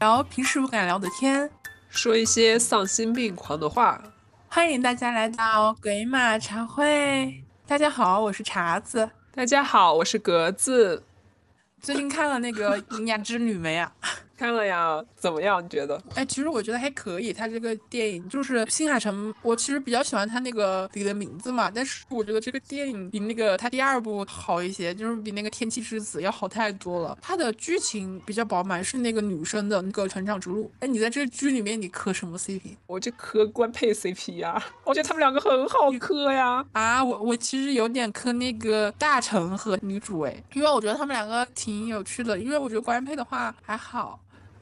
聊平时不敢聊的天，说一些丧心病狂的话。欢迎大家来到鬼马茶会。大家好，我是茶子。大家好，我是格子。最近看了那个《银雅之旅》没啊？看了呀，怎么样？你觉得？哎，其实我觉得还可以。他这个电影就是新海诚，我其实比较喜欢他那个里的名字嘛。但是我觉得这个电影比那个他第二部好一些，就是比那个《天气之子》要好太多了。他的剧情比较饱满，是那个女生的那个成长之路。哎，你在这个剧里面你磕什么 CP？我就磕官配 CP 呀，我觉得他们两个很好磕呀。啊，我我其实有点磕那个大成和女主哎，因为我觉得他们两个挺有趣的。因为我觉得官配的话还好。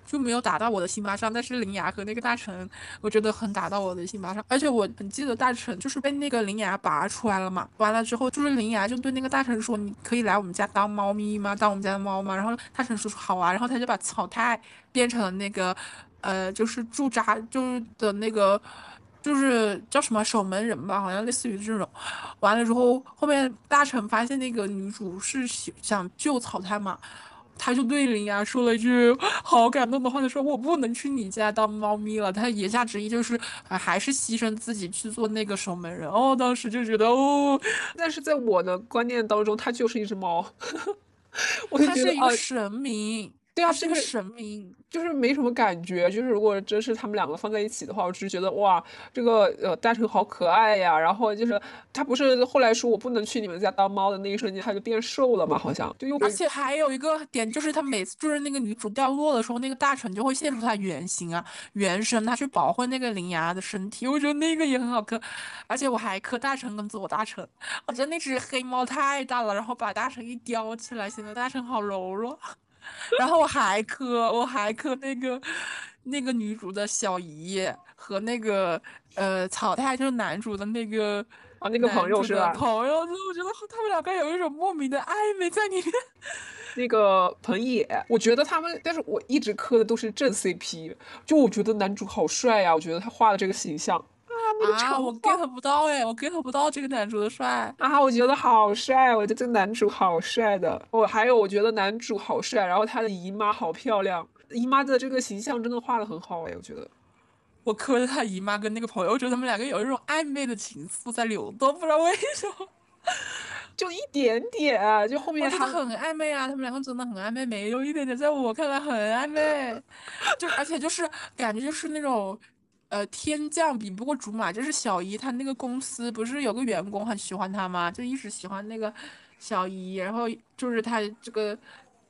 就没有打到我的心巴上，但是林芽和那个大臣，我觉得很打到我的心巴上，而且我很记得大臣就是被那个林芽拔出来了嘛，完了之后就是林芽就对那个大臣说，你可以来我们家当猫咪吗？当我们家的猫吗？然后大臣说好啊，然后他就把草太变成了那个，呃，就是驻扎就是的那个，就是叫什么守门人吧，好像类似于这种，完了之后后面大臣发现那个女主是想救草太嘛。他就对林芽说了一句好感动的话，他说：“我不能去你家当猫咪了。”他言下之意就是，还是牺牲自己去做那个守门人。哦，当时就觉得哦，但是在我的观念当中，他就是一只猫。我他是一个神明。对啊，是个神明，就是没什么感觉。就是如果真是他们两个放在一起的话，我只是觉得哇，这个呃大成好可爱呀。然后就是他不是后来说我不能去你们家当猫的那一瞬间，他就变瘦了嘛，好像就又。而且还有一个点就是，他每次就是那个女主掉落的时候，那个大成就会现出他原形啊、原身，他去保护那个铃芽的身体。我觉得那个也很好磕。而且我还磕大成跟左大成，我觉得那只黑猫太大了，然后把大成一叼起来，显得大成好柔弱。然后我还磕，我还磕那个那个女主的小姨和那个呃草太，就是男主的那个啊那个朋友是吧？朋友，就我觉得他们两个有一种莫名的暧昧在里面。那个彭野，我觉得他们，但是我一直磕的都是正 CP，就我觉得男主好帅呀，我觉得他画的这个形象。啊，我 get 不到哎，我 get 不到这个男主的帅啊，我觉得好帅，我觉得这个男主好帅的。我还有，我觉得男主好帅，然后他的姨妈好漂亮，姨妈的这个形象真的画的很好哎，我觉得。我磕着他姨妈跟那个朋友，我觉得他们两个有一种暧昧的情愫在流动，不知道为什么，就一点点，就后面他很暧昧啊，他们两个真的很暧昧，没有一点点，在我看来很暧昧，就而且就是感觉就是那种。呃，天降比不过竹马，就是小姨她那个公司不是有个员工很喜欢她吗？就一直喜欢那个小姨，然后就是他这个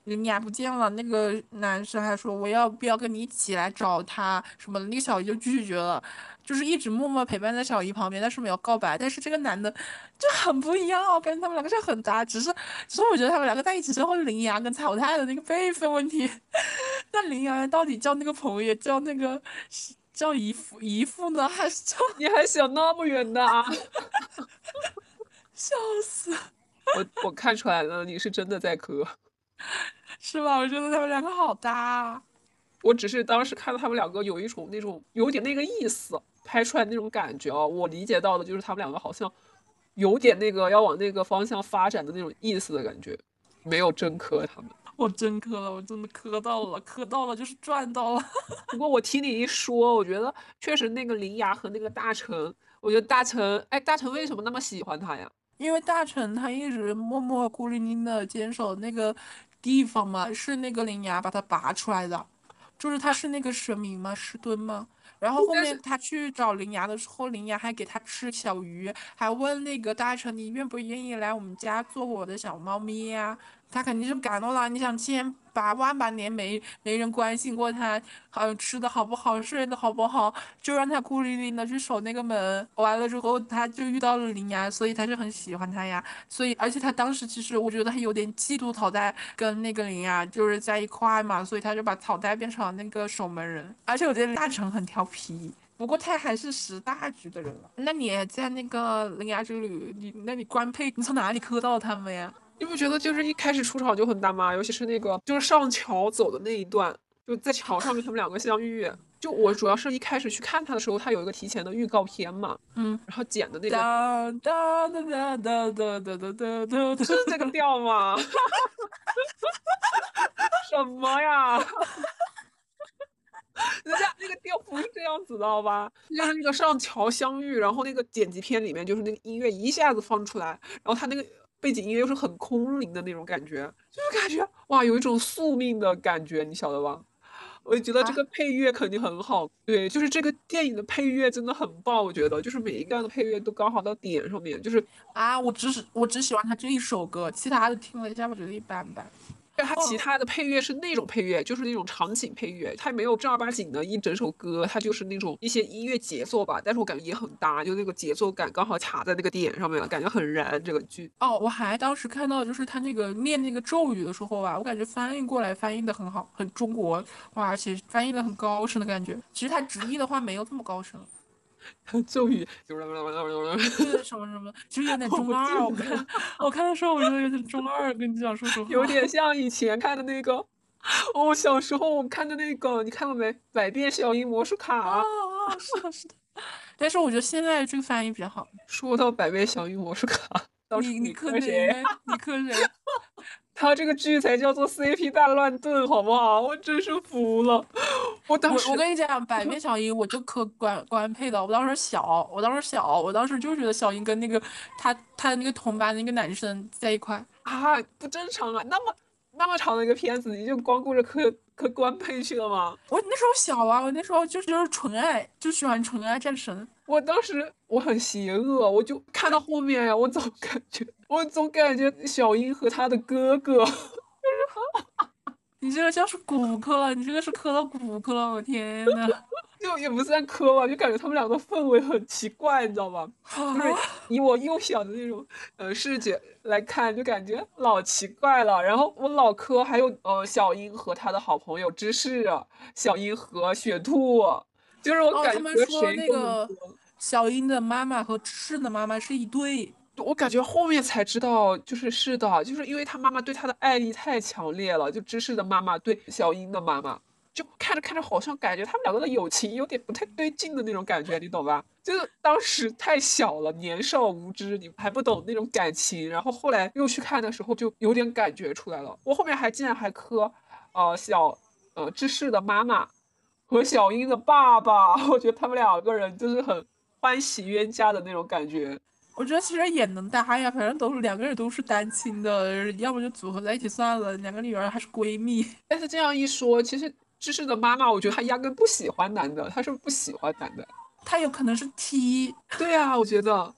人家不见了，那个男生还说我要不要跟你一起来找他什么的，那个小姨就拒绝了，就是一直默默陪伴在小姨旁边，但是没有告白。但是这个男的就很不一样，我感觉他们两个是很搭，只是只是我觉得他们两个在一起之后，林芽跟草太的那个辈分问题，那林芽到底叫那个朋友叫那个？叫姨父姨父呢，还是叫？你还想那么远呢？笑死！我我看出来了，你是真的在磕，是吧？我觉得他们两个好搭。我只是当时看到他们两个有一种那种有点那个意思，拍出来那种感觉哦。我理解到的就是他们两个好像有点那个要往那个方向发展的那种意思的感觉，没有真磕他们。我真磕了，我真的磕到了，磕到了就是赚到了。不过我听你一说，我觉得确实那个林芽和那个大成，我觉得大成，哎，大成为什么那么喜欢他呀？因为大成他一直默默孤零零的坚守那个地方嘛，是那个林牙把他拔出来的，就是他是那个神明吗？师尊吗？然后后面他去找林牙的时候，林牙还给他吃小鱼，还问那个大成，你愿不愿意来我们家做我的小猫咪呀？他肯定是感动了。你想，千八万把年没没人关心过他，好像吃的好不好，睡的好不好，就让他孤零零的去守那个门。完了之后，他就遇到了林芽，所以他就很喜欢他呀。所以，而且他当时其实我觉得他有点嫉妒草代跟那个林芽就是在一块嘛，所以他就把草代变成了那个守门人。而且我觉得大成很调皮，不过他还是识大局的人。那你在那个铃芽这里，你那你官配你从哪里磕到他们呀？你不觉得就是一开始出场就很大吗？尤其是那个就是上桥走的那一段，就在桥上面他们两个相遇。就我主要是一开始去看他的时候，他有一个提前的预告片嘛，嗯，然后剪的那个，是这个调吗？什么呀？人家那个调不是这样子的，好吧？就是那个上桥相遇，然后那个剪辑片里面就是那个音乐一下子放出来，然后他那个背景音乐又是很空灵的那种感觉，就是感觉哇，有一种宿命的感觉，你晓得吧？我觉得这个配乐肯定很好，对，就是这个电影的配乐真的很棒，我觉得就是每一个的配乐都刚好到点上面，就是啊，我只是我只喜欢他这一首歌，其他的听了一下，我觉得一般般。它其他的配乐是那种配乐，就是那种场景配乐，它没有正儿八经的一整首歌，它就是那种一些音乐节奏吧。但是我感觉也很搭，就那个节奏感刚好卡在那个点上面了，感觉很燃。这个剧哦，我还当时看到就是他那个念那个咒语的时候吧，我感觉翻译过来翻译的很好，很中国哇，而且翻译的很高深的感觉。其实他直译的话没有这么高深。咒语就是什么什么，其实有点 中二。我看我看的时候，我觉得有点中二。跟你讲，说实话，有点像以前看的那个。哦，小时候我看的那个，你看过没？《百变小樱魔术卡》啊啊，是的，是的。但是我觉得现在这个翻译比较好。说到《百变小樱魔术卡》，你你磕谁？你磕谁？他这个剧才叫做 CP 大乱炖，好不好？我真是服了。我当时我跟你讲，百变小樱，我就可官官配的。我当时小，我当时小，我当时就觉得小樱跟那个他他的那个同班的那个男生在一块啊，不正常啊！那么那么长的一个片子，你就光顾着磕磕官配去了吗？我那时候小啊，我那时候就就是纯爱，就喜欢纯爱战神。我当时我很邪恶，我就看到后面呀，我总感觉，我总感觉小樱和他的哥哥，就 是你这个像是骨科了，你这个是磕到骨科了，我天呐，就也不算磕吧，就感觉他们两个氛围很奇怪，你知道吗？就是以我幼小的那种呃视觉来看，就感觉老奇怪了。然后我老磕，还有呃小樱和他的好朋友芝士，小樱和雪兔。就是我感觉谁个小樱的妈妈和芝士的妈妈是一对，我感觉后面才知道，就是是的，就是因为他妈妈对他的爱意太强烈了，就芝士的妈妈对小英的妈妈，就看着看着好像感觉他们两个的友情有点不太对劲的那种感觉，你懂吧？就是当时太小了，年少无知，你还不懂那种感情，然后后来又去看的时候就有点感觉出来了。我后面还竟然还磕，呃小呃芝士的妈妈。和小英的爸爸，我觉得他们两个人就是很欢喜冤家的那种感觉。我觉得其实也能搭呀，反正都是两个人都是单亲的，要么就组合在一起算了。两个女儿还是闺蜜。但是这样一说，其实芝士的妈妈，我觉得她压根不喜欢男的，她是不喜欢男的？她有可能是 T。对啊，我觉得。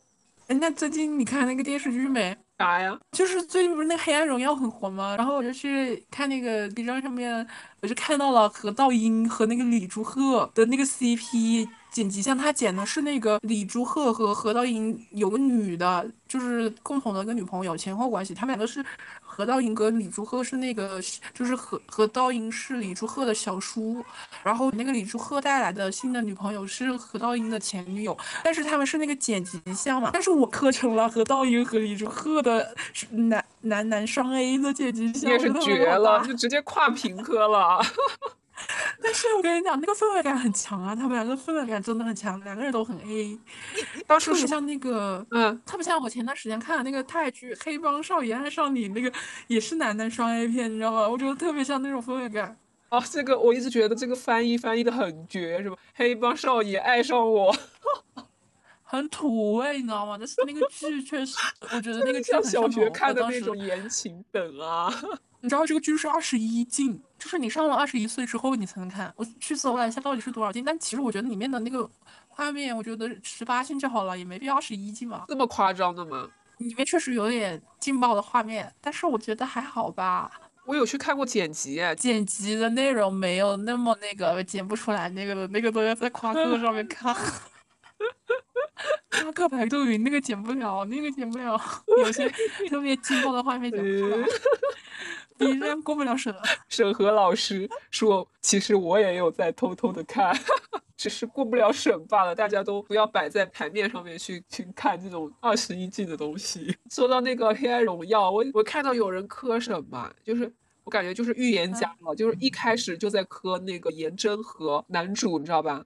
哎，那最近你看那个电视剧没？啥呀？就是最近不是那个《黑暗荣耀》很火吗？然后我就去看那个 B 站上面，我就看到了何道英和那个李朱赫的那个 CP。剪辑像他剪的是那个李朱赫和何道英有个女的，就是共同的一个女朋友，前后关系。他们两个是何道英跟李朱赫是那个，就是何何道英是李朱赫的小叔，然后那个李朱赫带来的新的女朋友是何道英的前女友，但是他们是那个剪辑项嘛，但是我磕成了何道英和李朱赫的男男男双 A 的剪辑像，也是绝了，就直接跨屏磕了。但是我跟你讲，那个氛围感很强啊，他们两个氛围感真的很强，两个人都很 A。当时是像那个，嗯，特别像我前段时间看的那个泰剧《黑帮少爷爱上你》，那个也是男男双 A 片，你知道吗？我觉得特别像那种氛围感。哦，这个我一直觉得这个翻译翻译的很绝，是吧？黑帮少爷爱上我，很土味，你知道吗？但是那个剧确实，我觉得那个剧像小学看的那种言情本啊。你知道这个剧是二十一禁，就是你上了二十一岁之后你才能看。我去搜了一下到底是多少禁，但其实我觉得里面的那个画面，我觉得十八禁就好了，也没必要二十一禁嘛。这么夸张的吗？里面确实有点劲爆的画面，但是我觉得还好吧。我有去看过剪辑，剪辑的内容没有那么那个，剪不出来那个那个都要在夸克上面看。夸克百度云那个剪不了，那个剪不了，有些 特别劲爆的画面剪不出来。你这样过不了审。审核老师说：“其实我也有在偷偷的看，只是过不了审罢了。大家都不要摆在台面上面去去看这种二十一禁的东西。”说到那个《黑暗荣耀》，我我看到有人磕什么，就是我感觉就是预言家了，就是一开始就在磕那个颜真和男主，你知道吧？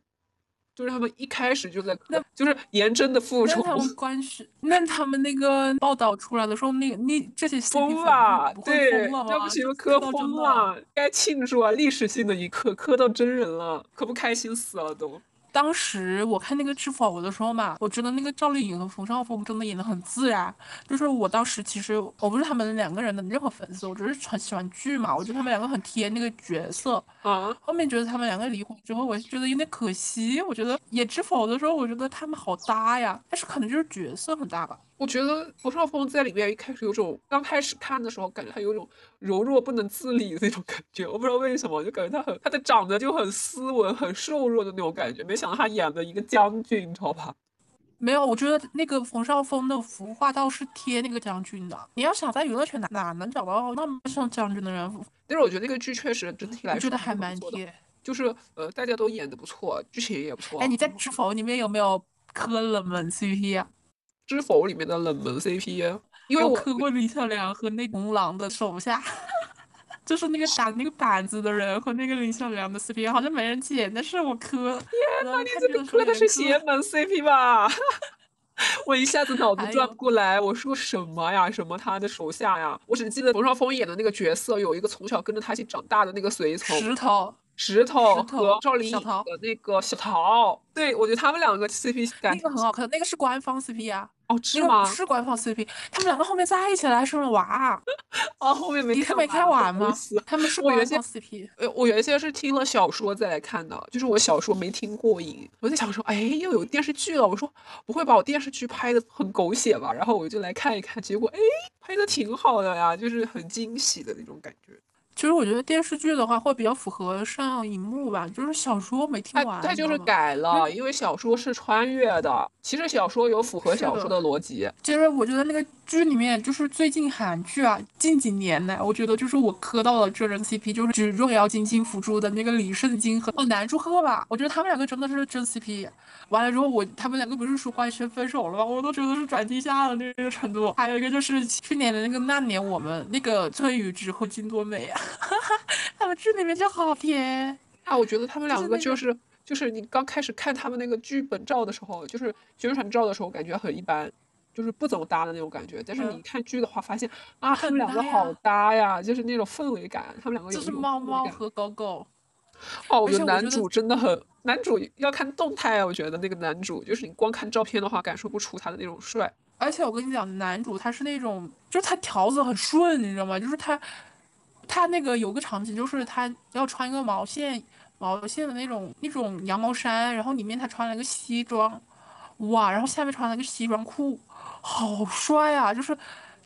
就是他们一开始就在，那就是严真的复仇。那他们关系，那他们那个报道出来的时候，那那这些疯了，对，要不行，磕疯了，该庆祝啊，历史性的一刻，磕到真人了，可不开心死了都。当时我看那个《知否》的时候嘛，我觉得那个赵丽颖和冯绍峰真的演的很自然。就是我当时其实我不是他们两个人的任何粉丝，我只是很喜欢剧嘛，我觉得他们两个很贴那个角色。啊，后面觉得他们两个离婚之后，我觉得有点可惜。我觉得演《知否》的时候，我觉得他们好搭呀，但是可能就是角色很搭吧。我觉得冯绍峰在里面一开始有种，刚开始看的时候感觉他有种柔弱不能自理的那种感觉，我不知道为什么，就感觉他很他的长得就很斯文、很瘦弱的那种感觉。没想到他演的一个将军，你知道吧？没有，我觉得那个冯绍峰的服化倒是贴那个将军的。你要想在娱乐圈哪哪能找到那么像将军的人？但是我觉得那个剧确实整体来说，我觉得还蛮贴，就是呃大家都演的不错，剧情也不错。哎，你在《知否》里面有没有磕冷门 CP 啊？知否里面的冷门 CP，因为我磕过李小良和那红狼的手下，就是那个打那个板子的人和那个李小良的 CP，好像没人剪，但是我磕。天呐，你这个磕的是邪门 CP 吧？我一下子脑子转不过来，我说什么呀？什么他的手下呀？我只记得冯绍峰演的那个角色有一个从小跟着他一起长大的那个随从石头。石头和赵丽颖的那个小桃，对我觉得他们两个 CP 感那个很好看，那个是官方 CP 啊。哦，是吗？是官方 CP，他们两个后面在一起了，生了娃。哦，后面没看没看完 吗？他们是官方 CP。呃，我原先是听了小说再来看的，就是我小说没听过瘾，我在想说，哎，又有电视剧了，我说不会把我电视剧拍的很狗血吧？然后我就来看一看，结果哎，拍的挺好的呀，就是很惊喜的那种感觉。其实我觉得电视剧的话会比较符合上荧幕吧，就是小说没听完。它就是改了，因为小说是穿越的。其实小说有符合小说的逻辑。其实我觉得那个剧里面，就是最近韩剧啊，近几年来，我觉得就是我磕到了真人 CP，就是举重要金金辅助的那个李圣经和哦南柱赫吧。我觉得他们两个真的是真 CP。完了之后，我他们两个不是说官宣分手了吗？我都觉得是转地下的那个程度。还有一个就是去年的那个那年我们那个崔宇植和金多美啊。他们剧里面就好甜啊！我觉得他们两个就是就是你刚开始看他们那个剧本照的时候，就是宣传照的时候，感觉很一般，就是不怎么搭的那种感觉。但是你看剧的话，发现啊，他们两个好搭呀，就是那种氛围感。他们两个就是猫猫和狗狗。哦，我觉得男主真的很，男主要看动态啊。我觉得那个男主就是你光看照片的话，感受不出他的那种帅。而且我跟你讲，男主他是那种，就是他条子很顺，你知道吗？就是他。他那个有个场景，就是他要穿一个毛线毛线的那种那种羊毛衫，然后里面他穿了个西装，哇，然后下面穿了个西装裤，好帅啊！就是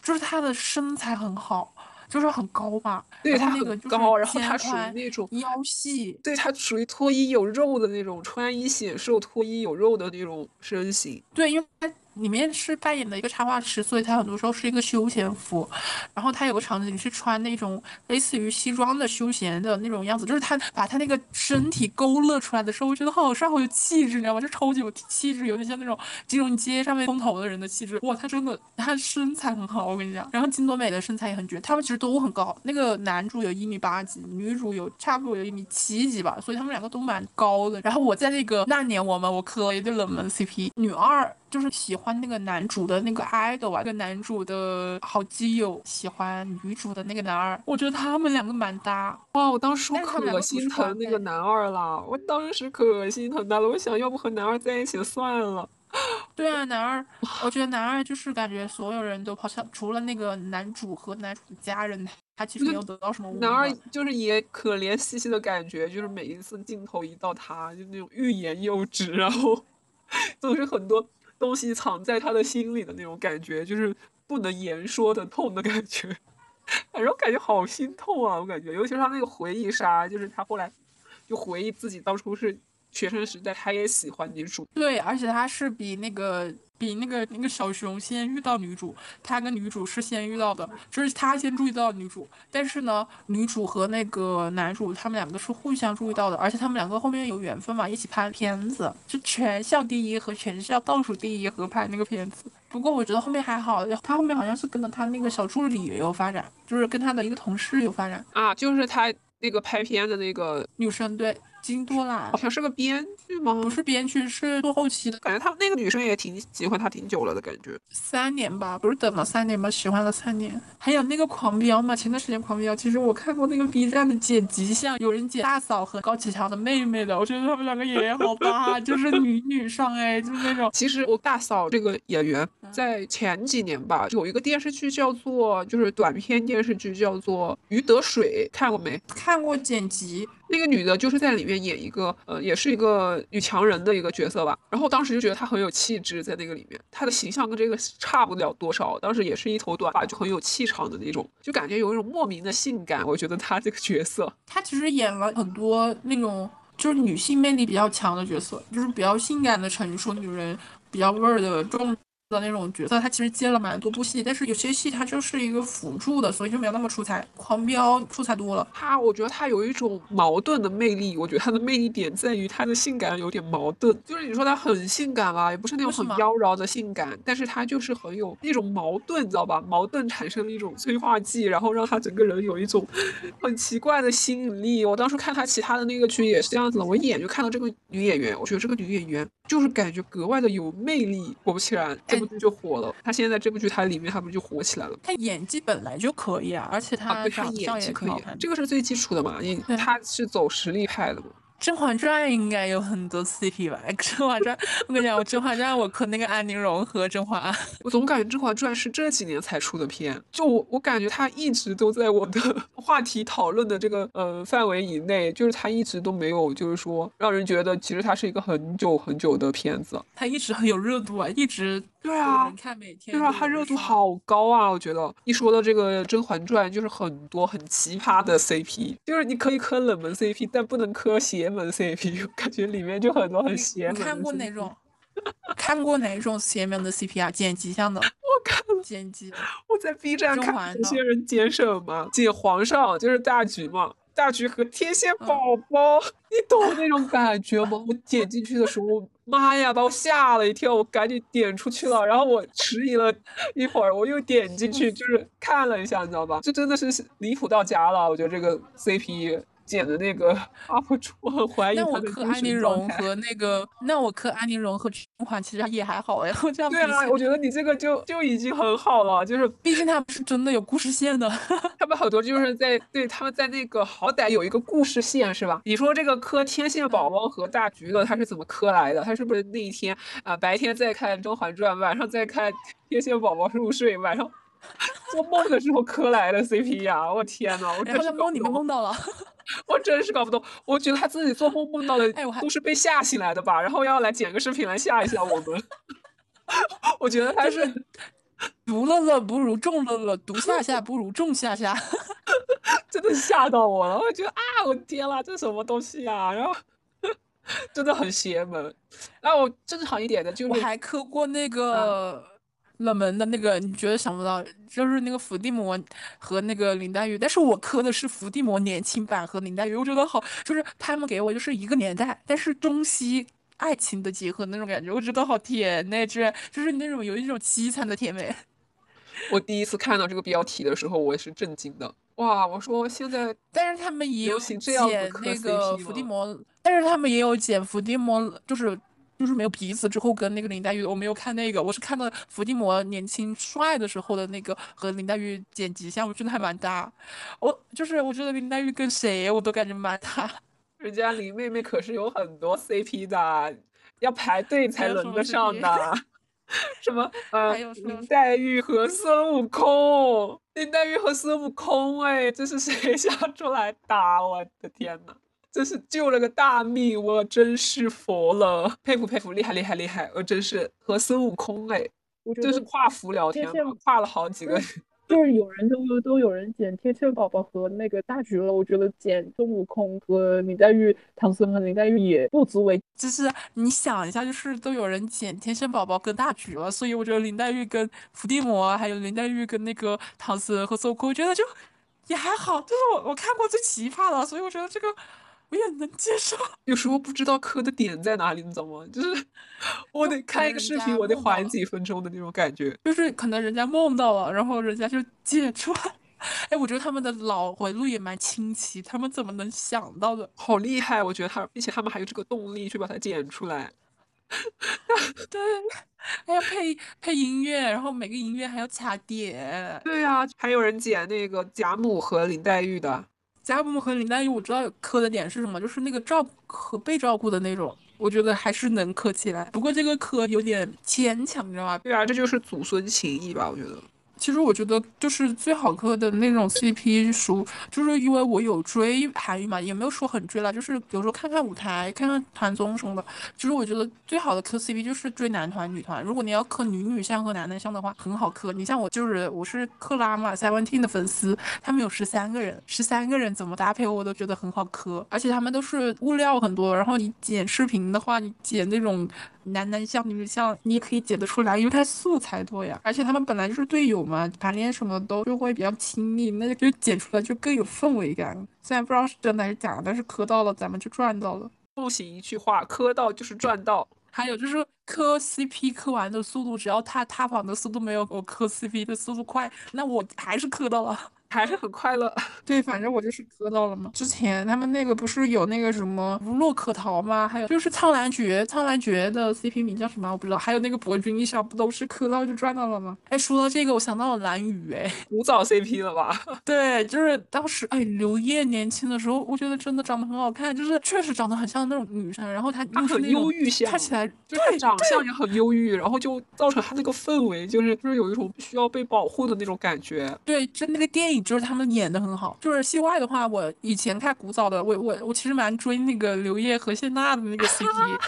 就是他的身材很好，就是很高嘛，对他那个高，然后他属于那种腰细，对他属于脱衣有肉的那种，穿衣显瘦，脱衣有肉的那种身形。对，因为他。里面是扮演的一个插画师，所以他很多时候是一个休闲服。然后他有个场景是穿那种类似于西装的休闲的那种样子，就是他把他那个身体勾勒出来的时候，我觉得好帅，好有气质，你知道吗？就超级有气质，有点像那种金融街上面风头的人的气质。哇，他真的，他身材很好，我跟你讲。然后金多美的身材也很绝，他们其实都很高。那个男主有一米八几，女主有差不多有一米七几吧，所以他们两个都蛮高的。然后我在那个那年我们我磕了一对冷门 CP，女二。就是喜欢那个男主的那个 idol 啊，那个男主的好基友喜欢女主的那个男二，我觉得他们两个蛮搭。哇，我当时可心疼那个男二了，我当时可心疼他了，我想要不和男二在一起算了。对啊，男二，我觉得男二就是感觉所有人都好像，除了那个男主和男主的家人，他其实没有得到什么。男二就是也可怜兮兮的感觉，就是每一次镜头一到他，就那种欲言又止，然后 总是很多。东西藏在他的心里的那种感觉，就是不能言说的痛的感觉，反正感觉好心痛啊！我感觉，尤其是他那个回忆杀，就是他后来就回忆自己当初是学生时代，他也喜欢女主。对，而且他是比那个。比那个那个小熊先遇到女主，他跟女主是先遇到的，就是他先注意到女主，但是呢，女主和那个男主他们两个是互相注意到的，而且他们两个后面有缘分嘛，一起拍片子，就全校第一和全校倒数第一合拍那个片子。不过我觉得后面还好，他后面好像是跟着他那个小助理有发展，就是跟他的一个同事有发展啊，就是他那个拍片的那个女生对。金多啦，好像是个编剧吗？不是编剧，是做后期的。感觉他那个女生也挺喜欢他挺久了的感觉。三年吧，不是等了三年吗？喜欢了三年。还有那个狂飙嘛，前段时间狂飙，其实我看过那个 B 站的剪辑，像有人剪大嫂和高启强的妹妹的，我觉得他们两个也好搭，就是女女上哎，就是那种。其实我大嫂这个演员在前几年吧，有一个电视剧叫做，就是短片电视剧叫做《鱼得水》，看过没？看过剪辑。那个女的就是在里面演一个，呃，也是一个女强人的一个角色吧。然后当时就觉得她很有气质，在那个里面，她的形象跟这个差不了多少。当时也是一头短发，就很有气场的那种，就感觉有一种莫名的性感。我觉得她这个角色，她其实演了很多那种就是女性魅力比较强的角色，就是比较性感的成熟女人，比较味儿的重。的那种角色，他其实接了蛮多部戏，但是有些戏他就是一个辅助的，所以就没有那么出彩。狂飙出彩多了，他我觉得他有一种矛盾的魅力，我觉得他的魅力点在于他的性感有点矛盾，就是你说他很性感吧，也不是那种很妖娆的性感，但是他就是很有那种矛盾，你知道吧？矛盾产生了一种催化剂，然后让他整个人有一种很奇怪的吸引力。我当时看他其他的那个剧也是这样子的，我一眼就看到这个女演员，我觉得这个女演员就是感觉格外的有魅力。果不其然。这部剧就火了，他现在这部剧他里面他不就火起来了？他演技本来就可以啊，而且他他演技可以，这个是最基础的嘛，因他是走实力派的嘛。《甄嬛传》应该有很多 CP 吧？《甄嬛传》，我跟你讲，我《甄嬛传》我磕那个安陵容和甄嬛。我总感觉《甄嬛传》是这几年才出的片，就我我感觉它一直都在我的 话题讨论的这个呃范围以内，就是它一直都没有就是说让人觉得其实它是一个很久很久的片子。它一直很有热度啊，一直。对啊，看每天对啊，它热度好高啊！我觉得一说到这个《甄嬛传》，就是很多很奇葩的 CP，就是你可以磕冷门 CP，但不能磕邪门 CP。感觉里面就很多很邪门。看过哪种？看过哪种邪门的 CP 啊？剪辑像的。我看了剪辑。我在 B 站看有些人剪什么？剪皇上，就是大局嘛。大橘和天线宝宝，你懂那种感觉吗？我点进去的时候，妈呀，把我吓了一跳，我赶紧点出去了。然后我迟疑了一会儿，我又点进去，就是看了一下，你知道吧？这真的是离谱到家了。我觉得这个 CP。剪的那个 UP 主，我很怀疑他的那我磕安陵容和那个，那我磕安陵容和甄嬛其实也还好呀，这样对啊，我觉得你这个就就已经很好了，就是毕竟他们是真的有故事线的，他们很多就是在对他们在那个好歹有一个故事线是吧？你说这个磕天线宝宝和大橘的他是怎么磕来的？他是不是那一天啊白天在看《甄嬛传》，晚上在看天线宝宝入睡，晚上 做梦的时候磕来的 CP 呀？我天呐，我真是梦你们梦到了。我真是搞不懂，我觉得他自己做梦梦到的都是被吓醒来的吧，然后要来剪个视频来吓一吓我们。我觉得他是独乐乐不如众乐乐，独下下不如众下下，真的吓到我了。我觉得啊，我天啦，这什么东西啊？然后真的很邪门。然后我正常一点的，就是我还磕过那个。冷门的那个，你觉得想不到，就是那个伏地魔和那个林黛玉，但是我磕的是伏地魔年轻版和林黛玉，我觉得好，就是他们给我就是一个年代，但是中西爱情的结合那种感觉，我觉得好甜那，居然就是那种有一种凄惨的甜美。我第一次看到这个标题的时候，我也是震惊的，哇！我说现在，但是他们也有剪那个伏地魔，但是他们也有剪伏地魔，就是。就是没有鼻子之后跟那个林黛玉，我没有看那个，我是看到伏地魔年轻帅的时候的那个和林黛玉剪辑像，我真的还蛮搭。我就是我觉得林黛玉跟谁我都感觉蛮搭。人家林妹妹可是有很多 CP 的，要排队才轮得上的。什么？呃，林黛玉和孙悟空，林黛玉和孙悟空，哎，这是谁 想出来打？我的天呐！真是救了个大命，我真是服了，佩服佩服，厉害厉害厉害！我真是和孙悟空哎，这是跨服聊天，跨了好几个。就是有人都都有人捡天线宝宝和那个大橘了，我觉得捡孙悟空和林黛玉、唐僧和林黛玉也不足为。就是你想一下，就是都有人捡天线宝宝跟大橘了，所以我觉得林黛玉跟伏地魔，还有林黛玉跟那个唐僧和孙悟空，我觉得就也还好。就是我我看过最奇葩的，所以我觉得这个。我也能接受，有时候不知道磕的点在哪里，你知道吗？就是 我得看一个视频，我得缓几分钟的那种感觉。就是可能人家梦到了，然后人家就剪出来。哎，我觉得他们的脑回路也蛮清奇，他们怎么能想到的？好厉害！我觉得他，并且他们还有这个动力去把它剪出来。对，还要配配音乐，然后每个音乐还要卡点。对呀，还有人剪那个贾母和林黛玉的。贾母和林黛玉，我知道磕的点是什么，就是那个照顾和被照顾的那种，我觉得还是能磕起来。不过这个磕有点牵强，你知道吗？对啊，这就是祖孙情谊吧，我觉得。其实我觉得就是最好磕的那种 CP 书，就是因为我有追韩语嘛，也没有说很追了，就是有时候看看舞台，看看团综什么的。其实我觉得最好的磕 CP 就是追男团、女团。如果你要磕女女像和男男像的话，很好磕。你像我就是我是克拉嘛，Seventeen 的粉丝，他们有十三个人，十三个人怎么搭配我都觉得很好磕，而且他们都是物料很多。然后你剪视频的话，你剪那种。男男像女女像，你也可以剪得出来，因为他素材多呀。而且他们本来就是队友嘛，排练什么都就会比较亲密，那就剪出来就更有氛围感。虽然不知道是真的还是假的，但是磕到了，咱们就赚到了。不行，一句话，磕到就是赚到。还有就是磕 CP 磕完的速度，只要他塌房的速度没有我磕 CP 的速度快，那我还是磕到了。还是很快乐，对，反正我就是磕到了嘛。之前他们那个不是有那个什么无路可逃吗？还有就是苍兰诀，苍兰诀的 CP 名叫什么？我不知道。还有那个博君一笑，不都是磕到就赚到了吗？哎，说到这个，我想到了蓝雨，哎，古早 CP 了吧？对，就是当时哎，刘烨年轻的时候，我觉得真的长得很好看，就是确实长得很像那种女生，然后她又很忧郁像，看起来就是长相也很忧郁，然后就造成她那个氛围，就是就是有一种需要被保护的那种感觉。对，就那个电影。就是他们演的很好，就是戏外的话，我以前看古早的，我我我其实蛮追那个刘烨和谢娜的那个 CP，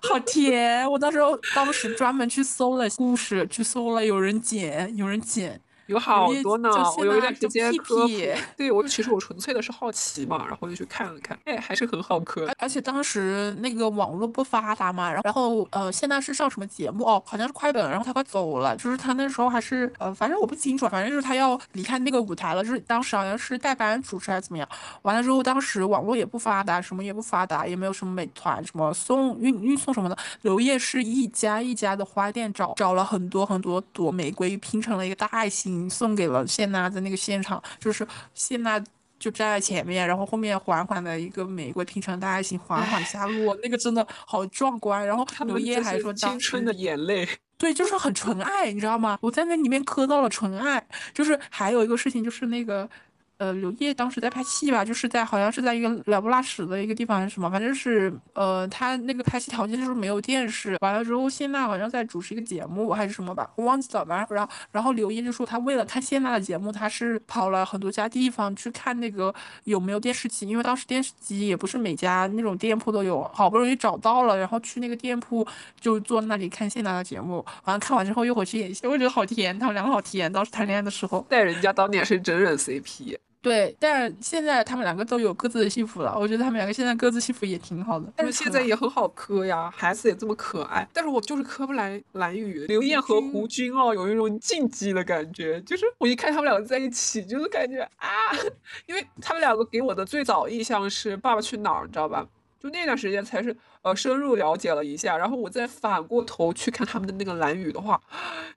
好甜！我当时候当时专门去搜了故事，去搜了有人剪，有人剪。有好多呢，我有一段时间科普，对我其实我纯粹的是好奇嘛，然后就去看了看，哎，还是很好磕。而且当时那个网络不发达嘛，然后然后呃，现在是上什么节目哦？好像是快本，然后他快走了，就是他那时候还是呃，反正我不清楚，反正就是他要离开那个舞台了，就是当时好像是代班主持还是怎么样。完了之后，当时网络也不发达，什么也不发达，也没有什么美团什么送运运送什么的。刘烨是一家一家的花店找找了很多很多朵玫瑰，拼成了一个大爱心。送给了谢娜在那个现场，就是谢娜就站在前面，然后后面缓缓的一个玫瑰拼成大爱心缓缓下落，那个真的好壮观。然后刘烨还说青春的眼泪，对，就是很纯爱，你知道吗？我在那里面磕到了纯爱。就是还有一个事情，就是那个。呃，刘烨当时在拍戏吧，就是在好像是在一个了不拉屎的一个地方还是什么，反正是呃，他那个拍戏条件就是没有电视。完了之后，谢娜好像在主持一个节目还是什么吧，我忘记了。反正然后然后刘烨就说他为了看谢娜的节目，他是跑了很多家地方去看那个有没有电视机，因为当时电视机也不是每家那种店铺都有，好不容易找到了，然后去那个店铺就坐那里看谢娜的节目。完了看完之后又回去演戏，我觉得好甜，他们两个好甜。当时谈恋爱的时候，但人家当年是真人 CP。对，但现在他们两个都有各自的幸福了。我觉得他们两个现在各自幸福也挺好的。但是现在也很好磕呀，孩子也这么可爱。但是我就是磕不来蓝雨、刘烨和胡军哦，有一种禁忌的感觉。就是我一看他们两个在一起，就是感觉啊，因为他们两个给我的最早印象是《爸爸去哪儿》，你知道吧？就那段时间才是呃深入了解了一下，然后我再反过头去看他们的那个蓝雨的话，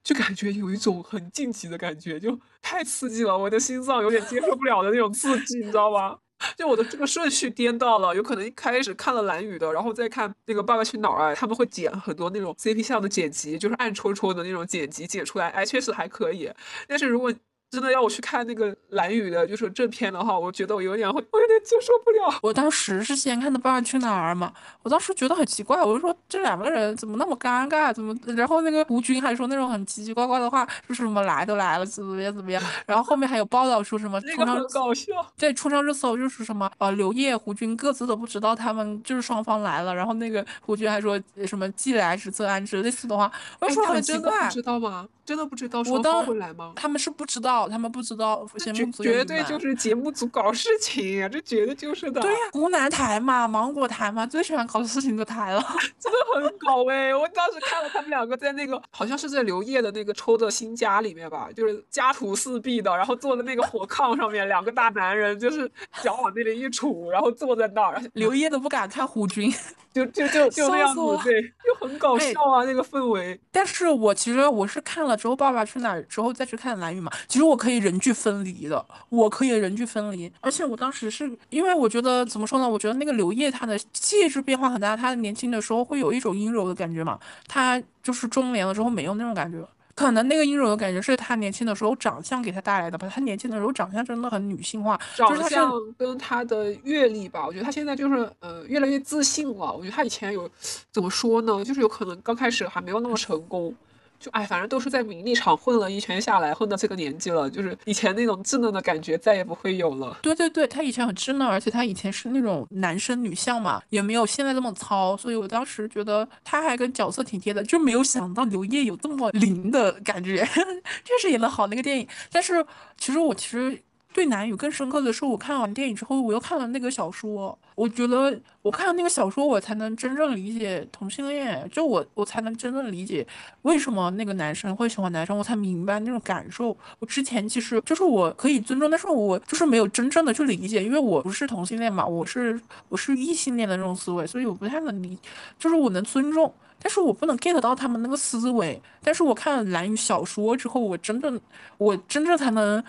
就感觉有一种很晋级的感觉，就太刺激了，我的心脏有点接受不了的那种刺激，你知道吗？就我的这个顺序颠倒了，有可能一开始看了蓝雨的，然后再看那个《爸爸去哪儿》啊，他们会剪很多那种 CP 像的剪辑，就是暗戳戳的那种剪辑剪出来，哎，确实还可以。但是如果真的要我去看那个蓝宇的，就是正片的话，我觉得我有点会，我有点接受不了。我当时是先看的《爸爸去哪儿》嘛，我当时觉得很奇怪，我就说这两个人怎么那么尴尬，怎么？然后那个吴军还说那种很奇奇怪怪的话，说什么来都来了，怎么样怎么样？然后后面还有报道说什么冲上搞笑，对，冲上热搜就是什么呃，刘烨、胡军各自都不知道他们就是双方来了，然后那个胡军还说什么既来之则安之类似的话，我就说很奇怪，知道吗？真的不知道双方会来吗？他们是不知道，他们不知道节目组绝对就是节目组搞事情呀，这绝对就是的。对呀，湖南台嘛，芒果台嘛，最喜欢搞事情的台了，真的很搞哎！我当时看了他们两个在那个，好像是在刘烨的那个抽的新家里面吧，就是家徒四壁的，然后坐在那个火炕上面，两个大男人就是脚往那里一杵，然后坐在那儿。刘烨都不敢看胡军，就就就就那样子，对，就很搞笑啊，那个氛围。但是我其实我是看了。之后爸爸去哪儿之后再去看蓝雨嘛？其实我可以人剧分离的，我可以人剧分离。而且我当时是因为我觉得怎么说呢？我觉得那个刘烨他的气质变化很大，他年轻的时候会有一种阴柔的感觉嘛，他就是中年了之后没有那种感觉。可能那个阴柔的感觉是他年轻的时候长相给他带来的吧。他年轻的时候长相真的很女性化，长相跟他的阅历吧。我觉得他现在就是呃越来越自信了。我觉得他以前有怎么说呢？就是有可能刚开始还没有那么成功。就哎，反正都是在名利场混了一圈下来，混到这个年纪了，就是以前那种稚嫩的感觉再也不会有了。对对对，他以前很稚嫩，而且他以前是那种男生女相嘛，也没有现在这么糙，所以我当时觉得他还跟角色挺贴的，就没有想到刘烨有这么灵的感觉，确实演的好那个电影。但是其实我其实。对男女更深刻的是，我看完电影之后，我又看了那个小说。我觉得我看了那个小说，我才能真正理解同性恋，就我我才能真正理解为什么那个男生会喜欢男生，我才明白那种感受。我之前其实就是我可以尊重，但是我就是没有真正的去理解，因为我不是同性恋嘛，我是我是异性恋的那种思维，所以我不太能理，就是我能尊重，但是我不能 get 到他们那个思维。但是我看了蓝宇小说之后，我真正我真正才能。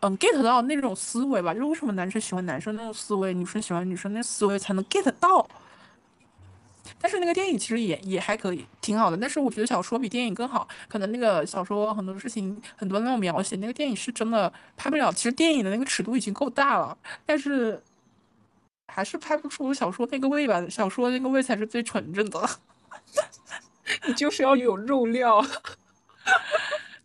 嗯，get 到那种思维吧，就是为什么男生喜欢男生那种思维，女生喜欢女生那思维才能 get 到。但是那个电影其实也也还可以，挺好的。但是我觉得小说比电影更好，可能那个小说很多事情很多那种描写，那个电影是真的拍不了。其实电影的那个尺度已经够大了，但是还是拍不出小说那个味吧。小说那个味才是最纯正的。你就是要有肉料。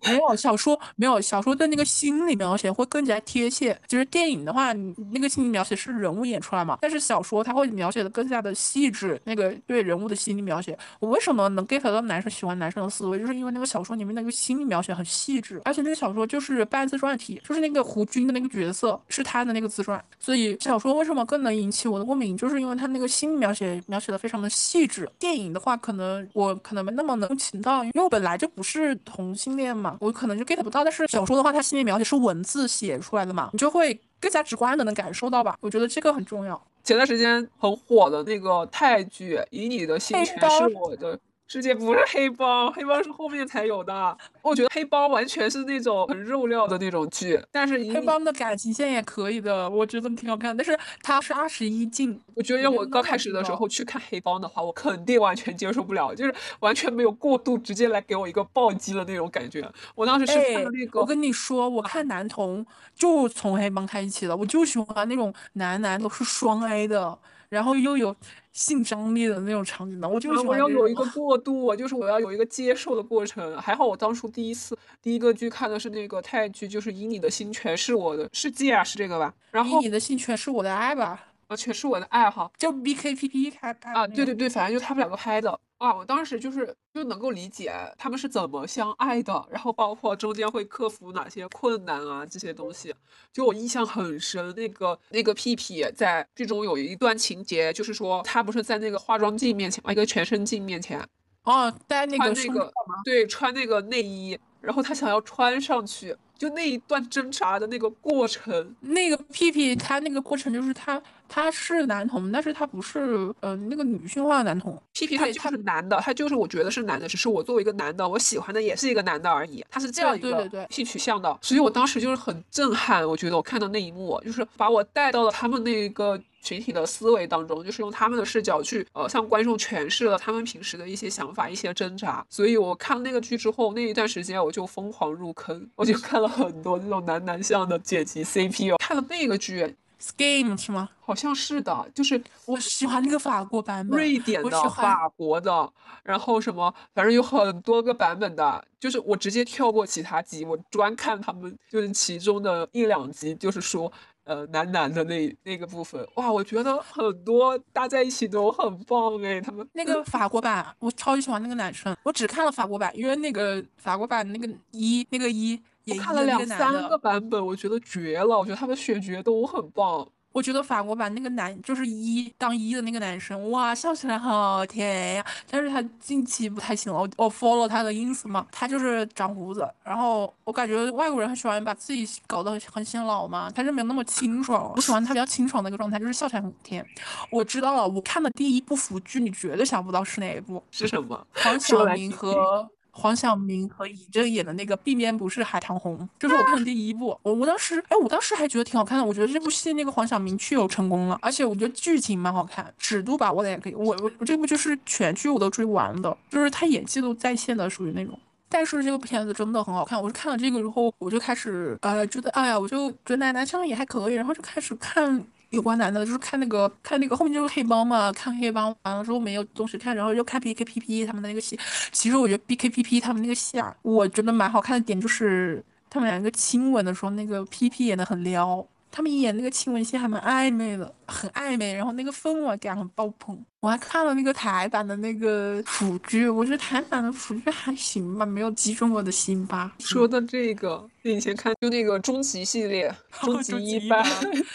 没有小说，没有小说的那个心理描写会更加贴切。就是电影的话，那个心理描写是人物演出来嘛，但是小说它会描写的更加的细致。那个对人物的心理描写，我为什么能 get 到男生喜欢男生的思维，就是因为那个小说里面那个心理描写很细致，而且那个小说就是半自传体，就是那个胡军的那个角色是他的那个自传，所以小说为什么更能引起我的共鸣，就是因为他那个心理描写描写的非常的细致。电影的话，可能我可能没那么能 共情到，因为我本来就不是同性恋嘛。我可能就 get 不到，但是小说的话，它心理描写是文字写出来的嘛，你就会更加直观的能感受到吧。我觉得这个很重要。前段时间很火的那个泰剧《以你的心全是我的》。世界不是黑帮，黑帮是后面才有的。我觉得黑帮完全是那种很肉料的那种剧，但是黑帮的感情线也可以的，我觉得挺好看。但是它是二十一禁，我觉得要我刚开始的时候去看黑帮的话，我肯定完全接受不了，就是完全没有过渡，直接来给我一个暴击的那种感觉。我当时是看那个，我跟你说，我看男同就从黑帮开启的，我就喜欢那种男男都是双 A 的，然后又有。性张力的那种场景呢，我就是我要有一个过渡，就是我要有一个接受的过程。还好我当初第一次第一个剧看的是那个泰剧，就是以你的心诠释我的世界啊，是这个吧？然后以你的心诠释我的爱吧。啊，全是我的爱好，就 B K P P 拍拍啊，对对对，反正就他们两个拍的啊，我当时就是就能够理解他们是怎么相爱的，然后包括中间会克服哪些困难啊，这些东西，就我印象很深。那个那个屁屁在剧中有一段情节，就是说他不是在那个化妆镜面前，一个全身镜面前，哦，戴那个那个对，穿那个内衣，然后他想要穿上去。就那一段挣扎的那个过程，那个屁屁他那个过程就是他他是男同，但是他不是呃那个女性化的男同。P P 他就是男的，他就是我觉得是男的，只是我作为一个男的，我喜欢的也是一个男的而已。他是这样一个性取向的，所以我当时就是很震撼。我觉得我看到那一幕，就是把我带到了他们那个。群体的思维当中，就是用他们的视角去呃向观众诠释了他们平时的一些想法、一些挣扎。所以我看了那个剧之后，那一段时间我就疯狂入坑，我就看了很多这种男男向的剪辑 CP 哦。看了那个剧，Scheme 是吗？好像是的，就是我喜欢那个法国版本，瑞典的、法国的，然后什么，反正有很多个版本的。就是我直接跳过其他集，我专看他们就是其中的一两集，就是说。呃，男男的那那个部分，哇，我觉得很多搭在一起都很棒哎，他们那个 法国版，我超级喜欢那个男生，我只看了法国版，因为那个法国版那个一那个一，我看了两三个版本，我觉得绝了，我觉得他们选角都很棒。我觉得法国版那个男就是一当一的那个男生，哇，笑起来好甜呀！但是他近期不太行了，我我 follow 他的 ins 嘛，他就是长胡子，然后我感觉外国人很喜欢把自己搞得很显老嘛，他就没有那么清爽，我喜欢他比较清爽的一个状态，就是笑起来很甜。我知道了，我看的第一部腐剧，你绝对想不到是哪一部？是什么？黄晓明和黄晓明和尹正演的那个《鬓边不是海棠红》，这是我看的第一部。我我当时，哎，我当时还觉得挺好看的。我觉得这部戏那个黄晓明确有成功了，而且我觉得剧情蛮好看，尺度把握的也可以。我我这部就是全剧我都追完的，就是他演技都在线的，属于那种。但是这个片子真的很好看，我是看了这个之后，我就开始呃觉得，哎呀，我就觉得男男生也还可以，然后就开始看有关男的，就是看那个看那个后面就是黑帮嘛，看黑帮完了之后没有东西看，然后又看 B K P P 他们的那个戏。其实我觉得 B K P P 他们那个戏啊，我觉得蛮好看的点就是他们两个亲吻的时候，那个 P P 演的很撩。他们演那个亲吻戏还蛮暧昧的，很暧昧，然后那个氛围感很爆棚。我还看了那个台版的那个腐剧，我觉得台版的腐剧还行吧，没有击中我的心吧。说到这个，以前看就那个终极系列，终极一班，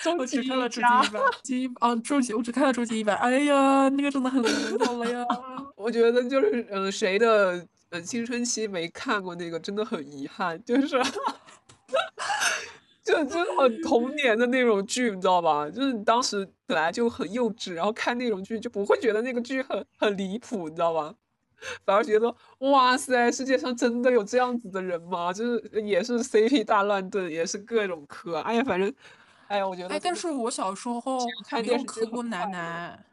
终极看了终极一班，极啊终极，我只看了终极一班。哎呀，那个真的很老了呀。我觉得就是嗯，谁的呃青春期没看过那个，真的很遗憾，就是。就就很童年的那种剧，你知道吧？就是你当时本来就很幼稚，然后看那种剧就不会觉得那个剧很很离谱，你知道吧？反而觉得哇塞，世界上真的有这样子的人吗？就是也是 CP 大乱炖，也是各种磕。哎呀，反正，哎呀，我觉得。哎，但是我小时候看电视磕过男男。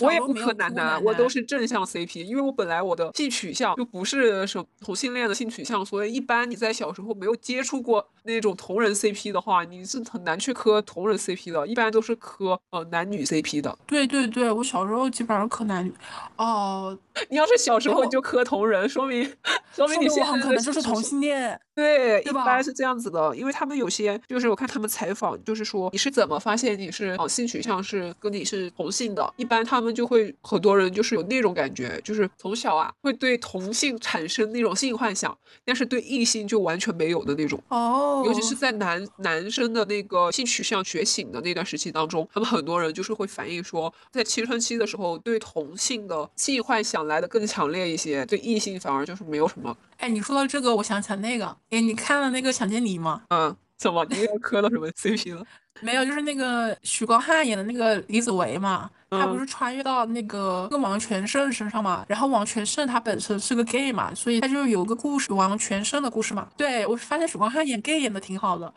我也不磕男男，我都是正向 CP，因为我本来我的性取向就不是什同性恋的性取向，所以一般你在小时候没有接触过那种同人 CP 的话，你是很难去磕同人 CP 的，一般都是磕呃男女 CP 的。对对对，我小时候基本上磕男女。哦，你要是小时候就磕同人，说明 说明你现在可能就是同性恋。对，一般是这样子的，因为他们有些就是我看他们采访，就是说你是怎么发现你是哦性取向是跟你是同性的，一般他们就会很多人就是有那种感觉，就是从小啊会对同性产生那种性幻想，但是对异性就完全没有的那种。哦，尤其是在男男生的那个性取向觉醒的那段时期当中，他们很多人就是会反映说，在青春期的时候对同性的性幻想来的更强烈一些，对异性反而就是没有什么。哎，你说到这个，我想起来那个，哎，你看了那个《想见你》吗？嗯，怎么你又磕到什么 CP 了？没有，就是那个许光汉演的那个李子维嘛，他不是穿越到那个跟王全胜身上嘛，然后王全胜他本身是个 gay 嘛，所以他就有个故事，王全胜的故事嘛。对我发现许光汉演 gay 演的挺好的，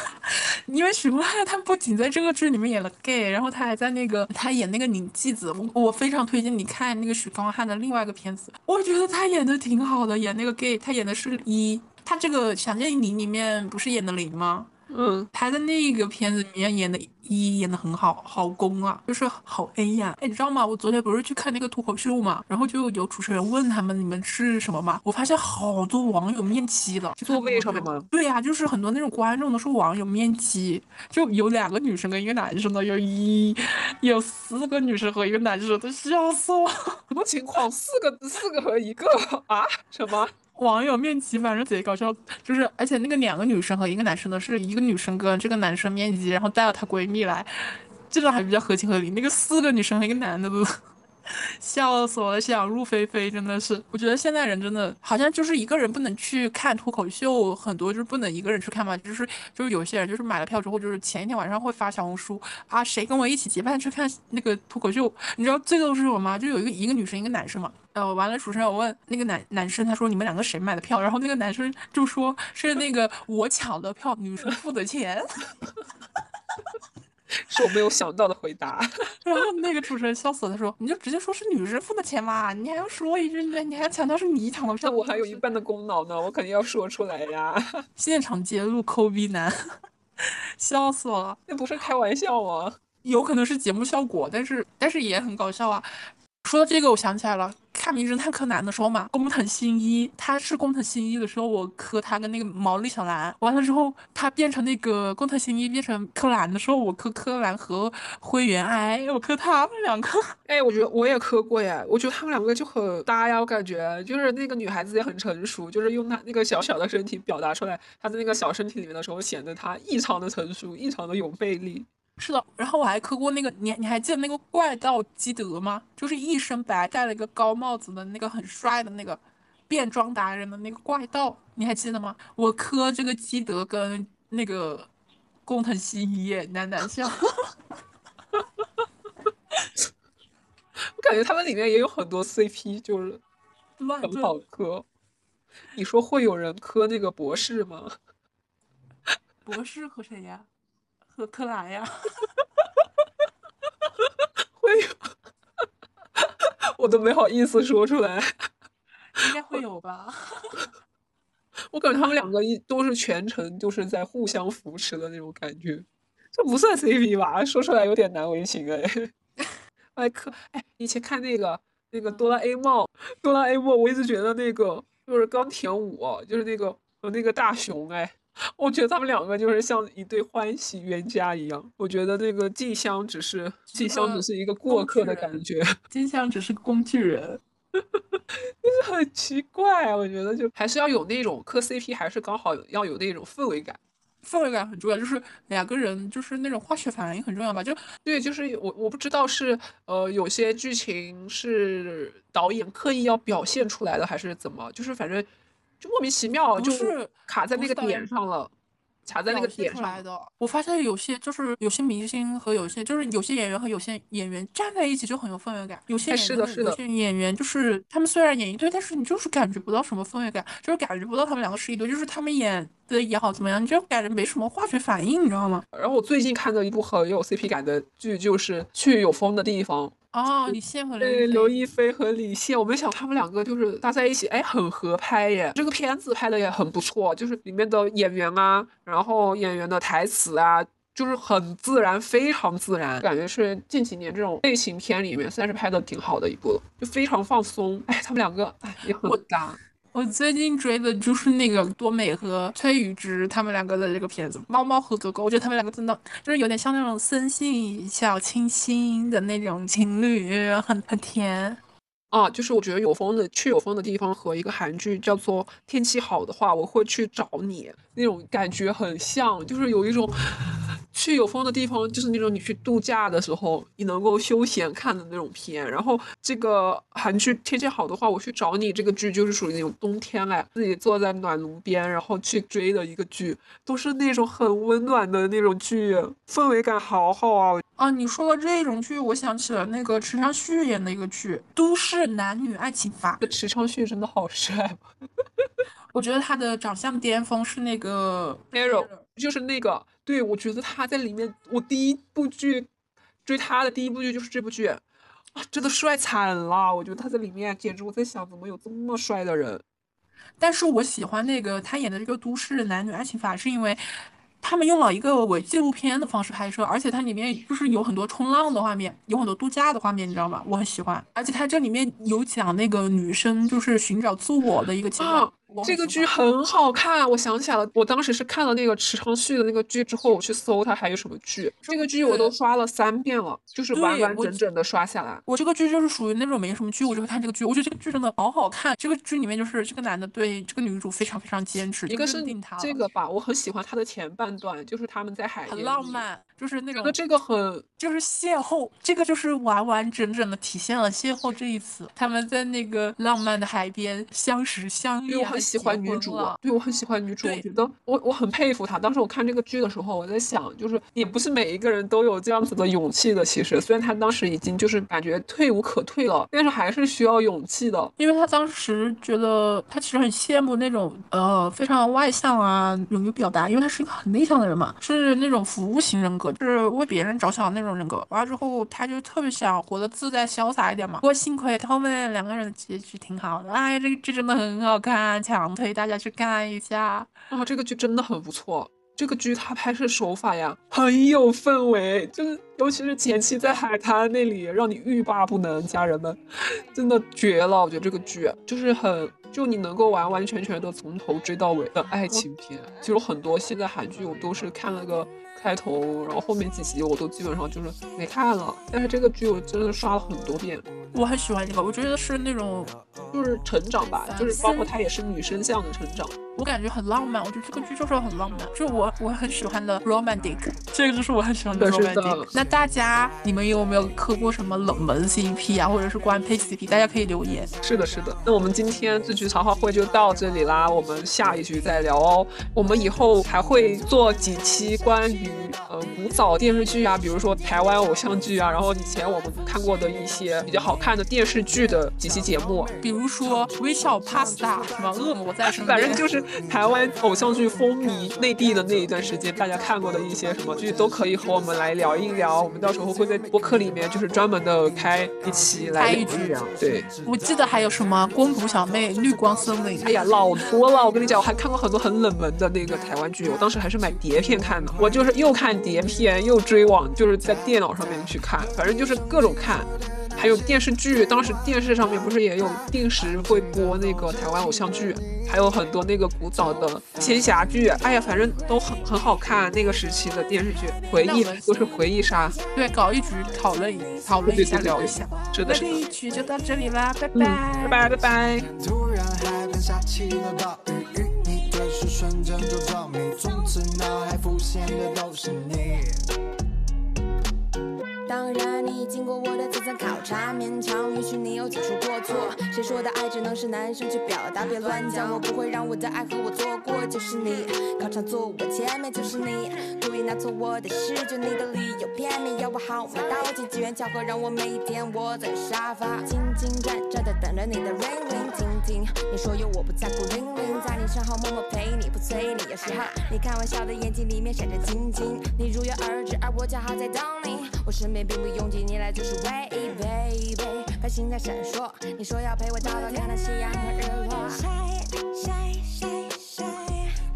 因为许光汉他不仅在这个剧里面演了 gay，然后他还在那个他演那个宁纪子，我我非常推荐你看那个许光汉的另外一个片子，我觉得他演的挺好的，演那个 gay，他演的是一，他这个想见你里面不是演的零吗？嗯，他在那个片子里面演的一演的很好，好攻啊，就是好 A 呀。哎，你知道吗？我昨天不是去看那个脱口秀嘛，然后就有主持人问他们你们是什么嘛？我发现好多网友面基了，座位上面吗？对呀，就是很多那种观众都是网友面基，就有两个女生跟一个男生的，有一有四个女生和一个男生，都笑死我。什么情况？四个四个和一个啊？什么？网友面基，反正贼搞笑，就是而且那个两个女生和一个男生的是一个女生跟这个男生面基，然后带了她闺蜜来，这个还比较合情合理。那个四个女生和一个男的都 笑死我了，想入非非，真的是。我觉得现在人真的好像就是一个人不能去看脱口秀，很多就是不能一个人去看嘛，就是就是有些人就是买了票之后，就是前一天晚上会发小红书啊，谁跟我一起结伴去看那个脱口秀？你知道最逗是什么吗？就有一个一个女生一个男生嘛。呃，完了，主持人我问那个男男生，他说你们两个谁买的票？然后那个男生就说是那个我抢的票，女生付的钱，是我没有想到的回答。然后那个主持人笑死了，他说你就直接说是女生付的钱嘛，你还要说一句，你还强调是你抢的票，那我还有一半的功劳呢，我肯定要说出来呀。现场揭露抠逼男，笑死我了，那不是开玩笑吗？有可能是节目效果，但是但是也很搞笑啊。说到这个，我想起来了。看《名侦探柯南》的时候嘛，工藤新一，他是工藤新一的时候，我磕他跟那个毛利小兰。完了之后，他变成那个工藤新一变成柯南的时候，我磕柯南和灰原哀，我磕他们两个。哎，我觉得我也磕过呀，我觉得他们两个就很搭呀，我感觉就是那个女孩子也很成熟，就是用她那个小小的身体表达出来，她在那个小身体里面的时候，显得她异常的成熟，异常的有魅力。是的，然后我还磕过那个，你你还记得那个怪盗基德吗？就是一身白，戴了一个高帽子的那个很帅的那个变装达人的那个怪盗，你还记得吗？我磕这个基德跟那个工藤新一，男男相。我感觉他们里面也有很多 CP，就是很好磕。你说会有人磕那个博士吗？博士和谁呀？和柯蓝呀？会有，我都没好意思说出来。应该会有吧。我感觉他们两个 一都是全程就是在互相扶持的那种感觉，这不算 CP 吧？说出来有点难为情哎。哎，可哎，以前看那个那个哆啦 A 梦，哆啦 A 梦，我一直觉得那个就是冈田武，就是那个和那个大雄哎，我觉得他们两个就是像一对欢喜冤家一样。我觉得那个静香只是静香只是一个过客的感觉，静香只是工具人。就是很奇怪啊，我觉得就还是要有那种磕 CP，还是刚好要有那种氛围感，氛围感很重要，就是两个人就是那种化学反应很重要吧？就对，就是我我不知道是呃有些剧情是导演刻意要表现出来的，还是怎么，就是反正就莫名其妙就是卡在那个点上了。卡在那个点上的，我发现有些就是有些明星和有些就是有些演员和有些演员站在一起就很有氛围感。有些演员有些演员就是他们虽然演一对，但是你就是感觉不到什么氛围感，就是感觉不到他们两个是一对，就是他们演的也好怎么样，你就感觉没什么化学反应，你知道吗？然后我最近看的一部很有 CP 感的剧就是《去有风的地方》。哦，李现和对刘亦菲和李现，我没想他们两个就是搭在一起，哎，很合拍耶。这个片子拍的也很不错，就是里面的演员啊，然后演员的台词啊，就是很自然，非常自然，感觉是近几年这种类型片里面算是拍的挺好的一部了，就非常放松。哎，他们两个哎也很搭。我最近追的就是那个多美和崔宇植他们两个的这个片子《猫猫和狗狗》，我觉得他们两个真的就是有点像那种森信小清新的那种情侣，很很甜。啊，就是我觉得有风的去有风的地方和一个韩剧叫做《天气好的话我会去找你》那种感觉很像，就是有一种。去有风的地方，就是那种你去度假的时候，你能够休闲看的那种片。然后这个韩剧天气好的话，我去找你。这个剧就是属于那种冬天来，自己坐在暖炉边，然后去追的一个剧，都是那种很温暖的那种剧，氛围感好好啊。啊，你说到这种剧，我想起了那个池昌旭演的一个剧《都市男女爱情法》。池昌旭真的好帅，我觉得他的长相巅峰是那个 Arrow，就是那个。对，我觉得他在里面，我第一部剧追他的第一部剧就是这部剧，啊，真的帅惨了。我觉得他在里面简直，我在想怎么有这么帅的人。但是我喜欢那个他演的这个都市男女爱情法，是因为他们用了一个伪纪录片的方式拍摄，而且它里面就是有很多冲浪的画面，有很多度假的画面，你知道吗？我很喜欢，而且它这里面有讲那个女生就是寻找自我的一个阶段。这个剧很好看，我想起来了，我当时是看了那个池昌旭的那个剧之后，我去搜他还有什么剧。这个剧我都刷了三遍了，就是完完整整的刷下来。我这个剧就是属于那种没什么剧，我就会看这个剧。我觉得这个剧真的好好看。这个剧里面就是这个男的对这个女主非常非常坚持，一个是这个吧，我很喜欢他的前半段，就是他们在海很浪漫，就是那种。那这个很就是邂逅，这个就是完完整整的体现了邂逅这一词。他们在那个浪漫的海边相识相恋。喜欢女主，对我很喜欢女主，我觉得我我很佩服她。当时我看这个剧的时候，我在想，就是也不是每一个人都有这样子的勇气的。其实，虽然她当时已经就是感觉退无可退了，但是还是需要勇气的。因为她当时觉得，她其实很羡慕那种呃非常外向啊，勇于表达，因为她是一个很内向的人嘛，是那种服务型人格，就是为别人着想的那种人格。完了之后，她就特别想活得自在潇洒一点嘛。不过幸亏后面两个人的结局挺好的。哎，这个剧真的很好看，强推。大家去看一下啊！这个剧真的很不错。这个剧它拍摄手法呀，很有氛围，就是尤其是前期在海滩那里，让你欲罢不能。家人们，真的绝了！我觉得这个剧就是很，就你能够完完全全的从头追到尾的爱情片。其实很多现在韩剧我都是看了个开头，然后后面几集我都基本上就是没看了。但是这个剧我真的刷了很多遍。我很喜欢这个，我觉得是那种就是成长吧，就是包括它也是女生向的成长。我感觉很浪漫。我觉得这个剧就是很浪漫，就我我很喜欢的 romantic，这个就是我很喜欢的 romantic。那大家你们有没有磕过什么冷门 CP 啊，或者是官配 CP？大家可以留言。是的，是的。那我们今天这局茶话会就到这里啦，我们下一局再聊哦。我们以后还会做几期关于呃古早电视剧啊，比如说台湾偶像剧啊，然后以前我们看过的一些比较好看的电视剧的几期节目，比如说微笑 Pasta 什么恶魔在身边，反正就是台湾偶像剧风靡内地的那一段时间，大家看过的一些什么剧都可以和我们来聊一聊。我们到时候会在播客里面就是专门的开一期来一句。对，我记得还有什么公主小妹、绿光森林，哎呀，老多了。我跟你讲，我还看过很多很冷门的那个台湾剧，我当时还是买碟片看的。我就是又看碟片又追网，就是在电脑上面去看，反正就是各种看。还有电视剧，当时电视上面不是也有定时会播那个台湾偶像剧，还有很多那个古早的仙侠剧，哎呀，反正都很很好看。那个时期的电视剧，回忆都是回忆杀。对，搞一局讨论一讨论一下，聊一下。是的，这一局就到这里啦，拜拜，拜拜，拜拜。突然，你你经过我的层层考察，勉强允许你有几处过错。谁说的爱只能是男生去表达？别乱讲，我不会让我的爱和我错过。就是你，考场坐我前面就是你，故意拿错我的试卷你的理由片面，要我号码到期，机缘巧合让我每一天窝在沙发，静静站站的等着你的 ring ring，听听你说有我不在乎 ring ring，在你身后默默陪你，不催你。有时候你开玩笑的眼睛里面闪着晶晶，你如约而至，而我恰好在等你。我身边并不拥挤，你来就是唯一。Baby 繁星在闪烁，你说要陪我到老，看那夕阳和日落。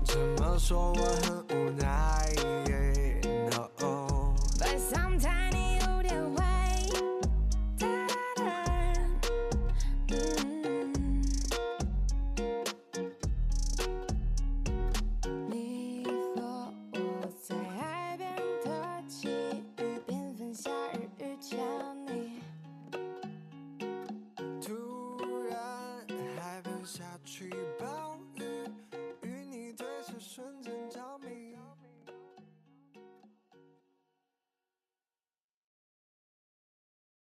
怎么说我很无奈。